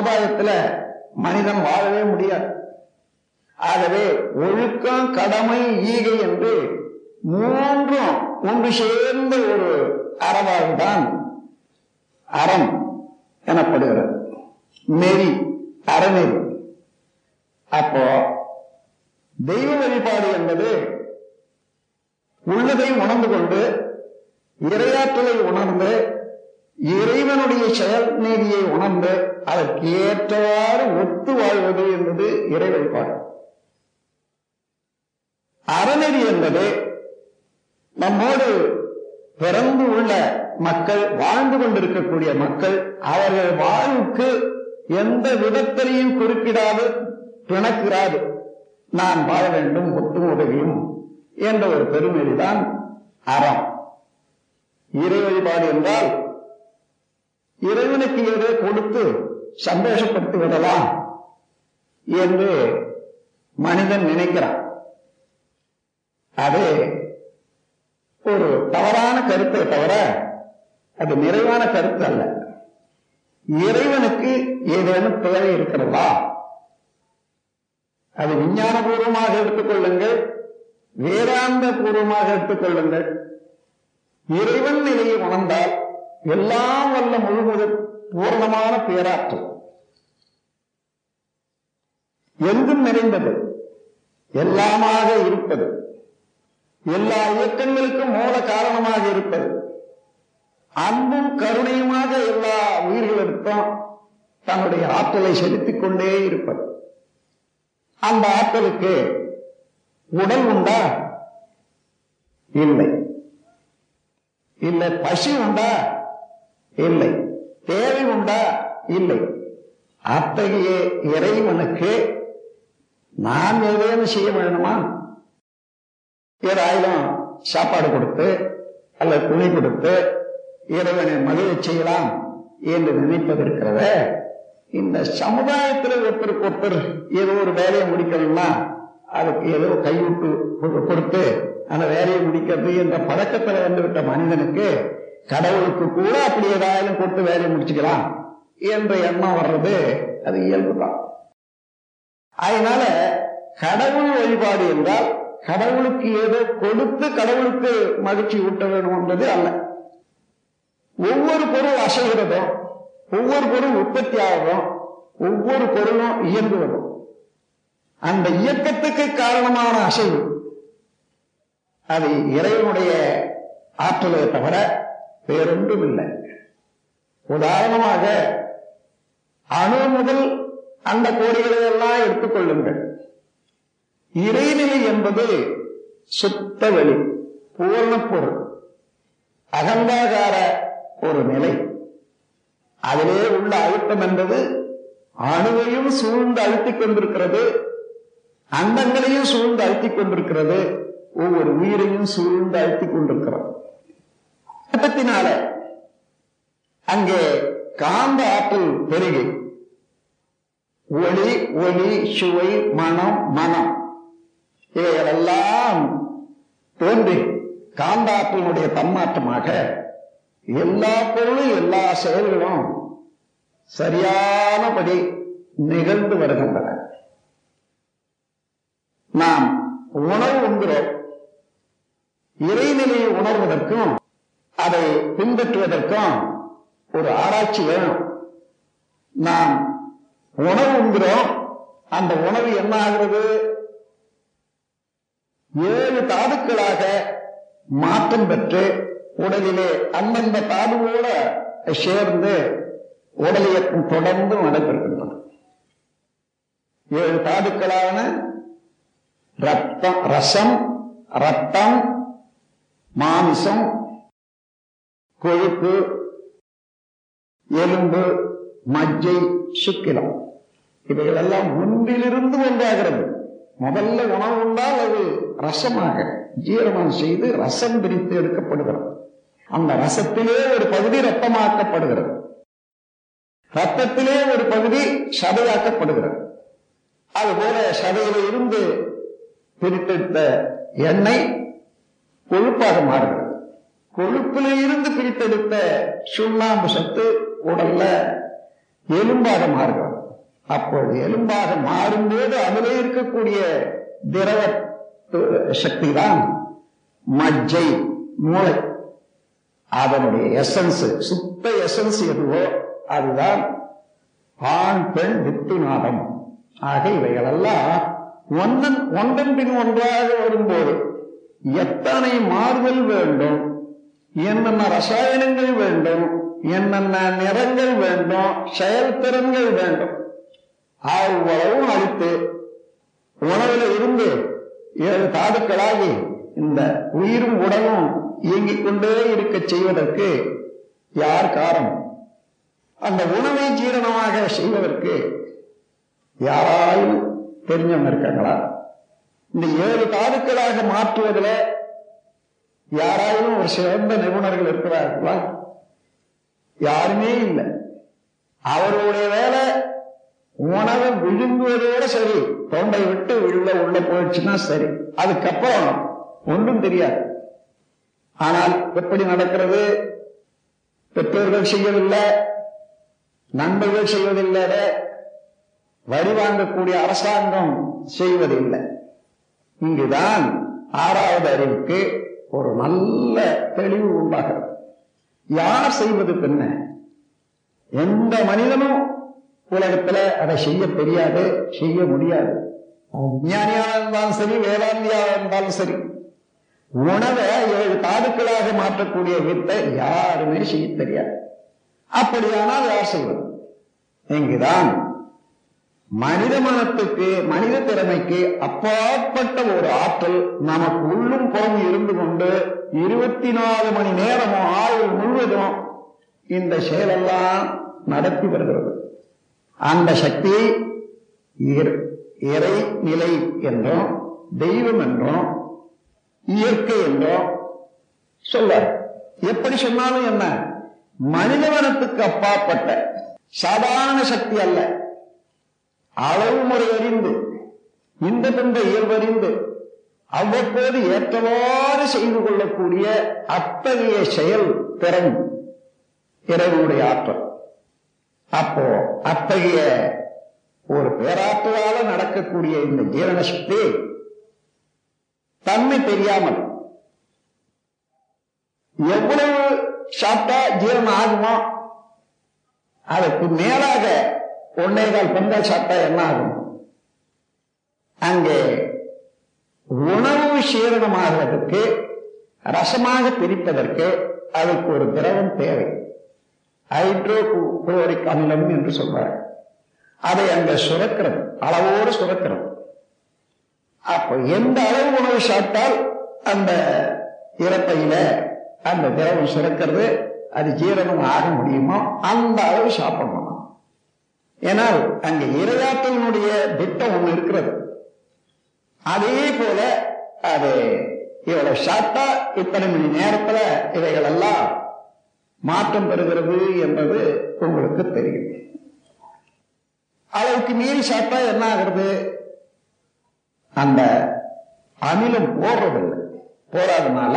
சமுதாயத்துல மனிதன் வாழவே முடியாது. ஆகவே ஒழுக்கம் கடமை ஈகை என்று மூன்றும் ஒன்று சேர்ந்த ஒரு அறவாழ்தான் அறம் எனப்படுகிறது. நெறி அறநெறி. அப்போ தெய்வ வழிபாடு என்பது உள்ளதை உணர்ந்து கொண்டு இரையாற்றலை உணர்ந்து இறைவனுடைய செயல் நீதியை உணர்ந்து அதற்கு ஏற்றவாறு ஒத்து வாழ்வது என்பது இறை வழிபாடு. அறநெறி என்பது நம்மோடு பிறந்து உள்ள மக்கள் வாழ்ந்து கொண்டிருக்கக்கூடிய மக்கள் அவர்கள் வாழ்வுக்கு எந்த விதத்திலையும் குறுக்கிடாது பிணக்கிறாது. நான் வாழ வேண்டும் ஒட்டும் உதவியும் என்ற ஒரு பெருமெறிதான் அறம். இறை வழிபாடு என்றால் இறைவனுக்கு ஏதோ கொடுத்து சந்தோஷப்பட்டு விடலாம் என்று மனிதன் நினைக்கிறான். அது ஒரு தவறான கருத்தை தவிர அது நிறைவான கருத்து அல்ல. இறைவனுக்கு ஏதேனும் தேவை இருக்கிறதா? அது விஞ்ஞானபூர்வமாக எடுத்துக்கொள்ளுங்கள் வேதாந்த பூர்வமாக எடுத்துக்கொள்ளுங்கள். இறைவன் நிலையை உணர்ந்தால் எல்லாம் வல்ல முழுவதும் பூர்ணமான பேராற்றல். எங்கும் நிறைந்தது. எல்லாமாக இருப்பது. எல்லா இயக்கங்களுக்கும் மூல காரணமாக இருப்பது. அன்பும் கருணையுமாக எல்லா உயிர்களிடத்தும் தன்னுடைய ஆற்றலை செலுத்திக் கொண்டே இருப்பது. அந்த ஆற்றலுக்கு உடல் உண்டா? இல்லை. இல்லை பசி உண்டா? இல்லை. தேவை உண்டா? இல்லை. அத்தகைய இறைவனுக்கு நாம் ஏதேனும் செய்ய வேணுமா ஏதாயிலும் சாப்பாடு கொடுத்து அல்லது துணி கொடுத்து இறைவனை மகிழ செய்யலாம் என்று நினைப்பதற்கிறத இந்த சமுதாயத்தில் ஒருத்தருக்கு ஒருத்தர் ஏதோ ஒரு வேலையை முடிக்கணும்னா அதுக்கு ஏதோ கைவிட்டு கொடுத்து அந்த வேலையை முடிக்கிறது என்ற பழக்கத்தில் வந்துவிட்ட மனிதனுக்கு கடவுளுக்கு கூட அப்படி ஏதாயாலும் கொடுத்து வேலையை முடிச்சுக்கலாம் என்ற எண்ணம் வர்றது அது இயல்புதான். அதனால கடவுள் வழிபாடு என்றால் கடவுளுக்கு ஏதோ கொடுத்து கடவுளுக்கு மகிழ்ச்சி ஊட்ட வேண்டும் அல்ல. ஒவ்வொரு பொருள் அசைகிறதும் ஒவ்வொரு பொருள் உற்பத்தி ஆகிறதும் ஒவ்வொரு பொருளும் இயங்குவதும் அந்த இயக்கத்துக்கு காரணமான அசைவு அது இறைவனுடைய ஆற்றலை தவிர வேறொன்றும் இல்லை உதாரணமாக அணு முதல் அந்த கோடிகளை எல்லாம் எடுத்துக்கொள்ளுங்கள் இறைநிலை என்பது சுத்த வெளி பூர்ண பொருள் ஒரு நிலை. அதிலே உள்ள அழுத்தம் என்பது அணுவையும் சூழ்ந்து அழுத்திக் கொண்டிருக்கிறது அண்டங்களையும் சூழ்ந்து அழுத்திக் கொண்டிருக்கிறது ஒவ்வொரு உயிரையும் சூழ்ந்து அழுத்திக் கொண்டிருக்கிறது அழுத்தத்தினால அங்கே காந்த ஆற்றல் பெருகி. ஒளி ஒளி சுவை மனம் மனம். இவைகளெல்லாம் தோன்றி காந்தாற்றினுடைய தன்மாற்றமாக எல்லா பொருளும் எல்லா செயல்களும் சரியானபடி நிகழ்ந்து வருகின்றன. நாம் உணவு உண்கிறோம். இறைநிலையை உணர்வதற்கும் அதை பின்பற்றுவதற்கும் ஒரு ஆராய்ச்சி வேணும். நாம் உணவு உண்கிறோம். அந்த உணவு என்ன ஆகிறது? ஏழு தாதுக்களாக மாற்றம் பெற்று உடலிலே அந்தந்த தாதுவோட சேர்ந்து உடல் இயக்கம் தொடர்ந்து நடைபெறுகின்றன. ஏழு தாதுக்களான ரத்தம் ரசம் ரத்தம் மாமிசம் கொழுப்பு எலும்பு மஜ்ஜை சுக்கிலம் இவைகள் எல்லாம் ஒன்றிலிருந்து ஒன்றாகிறது முதல்ல உணவு உண்டால் அது ரசமாக ஜீரணம் செய்து ரசம் பிரித்து எடுக்கப்படுகிறது. அந்த ரசத்திலே ஒரு பகுதி ரத்தமாக்கப்படுகிறது. ரத்தத்திலே ஒரு பகுதி சதையாக்கப்படுகிறது. அதுபோல சதையில இருந்து பிரித்தெடுத்த எண்ணெய் கொழுப்பாக மாறுகிறது. கொழுப்பில இருந்து பிரித்தெடுத்த சுண்ணாம்பு சத்து உடல்ல எலும்பாக மாறுகிறது. அப்பொழுது எலும்பாக மாறும்போது அதிலே இருக்கக்கூடிய திரவ சக்தி தான் மஜ்ஜை மூளை. அதனுடைய எசன்ஸ் சுத்த எசன்ஸ் எதுவோ அதுதான் ஆண் பெண் வித்துநாதம் ஆக இவைகளெல்லாம் ஒன்றன் ஒன்றன் பின் ஒன்றாக வரும்போது எத்தனை மாறுதல் வேண்டும்? என்னென்ன ரசாயனங்கள் வேண்டும் என்னென்ன நிறங்கள் வேண்டும் செயல்திறன்கள் வேண்டும் அவ்வளவும் அளித்து உணவில் இருந்து ஏழு தாதுக்களாகி இந்த உயிரும் உடலும் இயங்கிக் கொண்டே இருக்க செய்வதற்கு யார் காரணம்? அந்த உணவை ஜீரணமாக செய்வதற்கு யாராயும் தெரிஞ்சவங்க இருக்காங்களா? இந்த ஏழு தாதுக்களாக மாற்றுவதில் யாராயும் ஒரு சிறந்த நிபுணர்கள் இருக்கிறார்களா? யாருமே இல்லை. அவருடைய வேலை உணவு விழுங்குவதோட சரி தொண்டை விட்டு உள்ள உள்ள போயிடுச்சுன்னா சரி. அதுக்கப்புறம் ஒன்றும் தெரியாது. ஆனால் எப்படி நடக்கிறது? பெற்றோர்கள் செய்யவில்லை நண்பர்கள் செய்வதில்லை வரி வாங்கக்கூடிய அரசாங்கம் செய்வதில்லை. இங்குதான் ஆறாவது அறிவுக்கு ஒரு நல்ல தெளிவு உண்டாகிறது. யார் செய்வது பின்ன? எந்த மனிதனும் உலகத்துல அதை செய்ய தெரியாது செய்ய முடியாது. விஞ்ஞானியா இருந்தாலும் சரி வேளாண்மையா இருந்தாலும் சரி உணவை ஏழு தாதுக்களாக மாற்றக்கூடிய வித்தை யாருமே செய்ய தெரியாது. அப்படியானால் யார் செய்வது? இங்குதான் மனித மனத்துக்கு மனித திறமைக்கு அப்பாற்பட்ட ஒரு ஆற்றல் நமக்கு உள்ளும் புறம் இருந்து கொண்டு இருபத்தி நாலு மணி நேரமும் ஆயுள் முழுவதும் இந்த செயலெல்லாம் நடத்தி வருகிறது. அந்த சக்தி இறை நிலை என்றும் தெய்வம் என்றும் இயற்கை என்றும் சொல்ல எப்படி சொன்னாலும் என்ன? மனித மனத்துக்கு அப்பாற்பட்ட சாதாரண சக்தி அல்ல. அளவு முறை அறிந்து இந்த பிந்த இயல்பறிந்து அவ்வப்போது ஏற்றவாறு செய்து கொள்ளக்கூடிய அத்தகைய செயல் திறன் இறைவனுடைய ஆற்றல். அப்போ அத்தகைய ஒரு பேராற்றலால நடக்கக்கூடிய இந்த ஜீரண சக்தி தன்மை தெரியாமல் எவ்வளவு சாப்பிட்டா ஜீரணம் ஆகுமோ அதற்கு மேலாக ஒன்னேகால் பொங்கல் சாப்பிட்டா என்ன ஆகும்? அங்கே உணவு சீரணமாகிறதுக்கு ரசமாக பிரிப்பதற்கு அதுக்கு ஒரு திரவம் தேவை. ஹைட்ரோ குளோரிக் அமிலம் என்று சொல்றாங்க அதை அங்க சுரக்கிறது அளவோடு சுரக்கிறது. அப்போ எந்த அளவு உணவு சாப்பிட்டால் அந்த இறப்பையில அந்த திரவம் சுரக்கிறது அது ஜீரணம் ஆக முடியுமோ அந்த அளவு சாப்பிடணும். ஏனால் அங்கு இரையாற்றலினுடைய திட்டம் ஒண்ணு இருக்கிறது. அதே போல அது இவ்வளவு ஷார்ட்டா இத்தனை மணி நேரத்துல இவைகள் எல்லாம் மாற்றம் பெறுகிறது என்பது உங்களுக்கு தெரியும். அளவுக்கு மீறி சாப்பிட்டா என்ன ஆகுறது? அந்த அமிலம் போடுறதில்லை. போறாதனால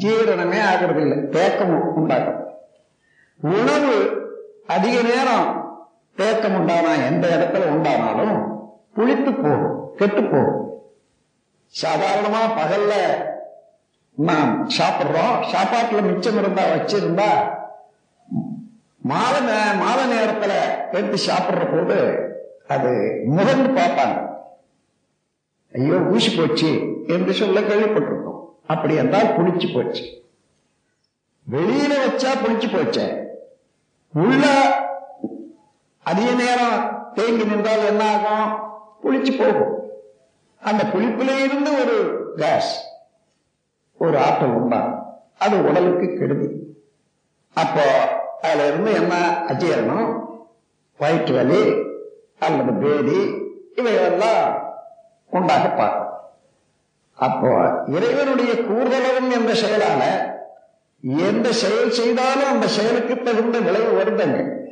ஜீரணமே ஆகிறது இல்லை தேக்கமும் உண்டாகும். உணவு அதிக நேரம் தேக்கம் உண்டானா எந்த இடத்துல உண்டானாலும் புளித்து போகும் கெட்டு போகும். சாதாரணமா பகல்ல நாம் சாப்பிடுறோம் சாப்பாட்டுல மிச்சம் இருந்தா வச்சிருந்தா மாலை மாலை நேரத்துல எடுத்து சாப்பிடுற போது அது முகந்து பார்ப்பாங்க. ஐயோ ஊசி போச்சு என்று சொல்ல கேள்விப்பட்டிருக்கோம். அப்படி என்றால் புளிச்சு போச்சு. வெளியில வச்சா புளிச்சு போச்சேன் உள்ள அதிக நேரம் தேங்கி நின்றால் என்ன ஆகும்? புளிச்சு போகும். அந்த புளிப்பில இருந்து ஒரு கேஸ் ஒரு ஆற்றல் உண்டாகும். அது உடலுக்கு கெடுதி. அப்போ அதுல இருந்து என்ன? அஜீரணம் வயிற்று வலி அல்லது பேதி இவையெல்லாம் உண்டாக பார்க்கும். அப்போ இறைவனுடைய கூறுதலகம் என்ற செயலால எந்த செயல் செய்தாலும் அந்த செயலுக்கு தகுந்த விளைவு வருதுங்க.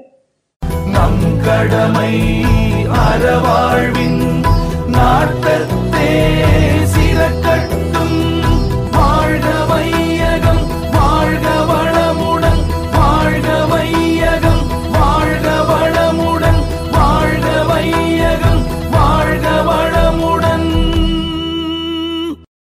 நம் கடமை அறவா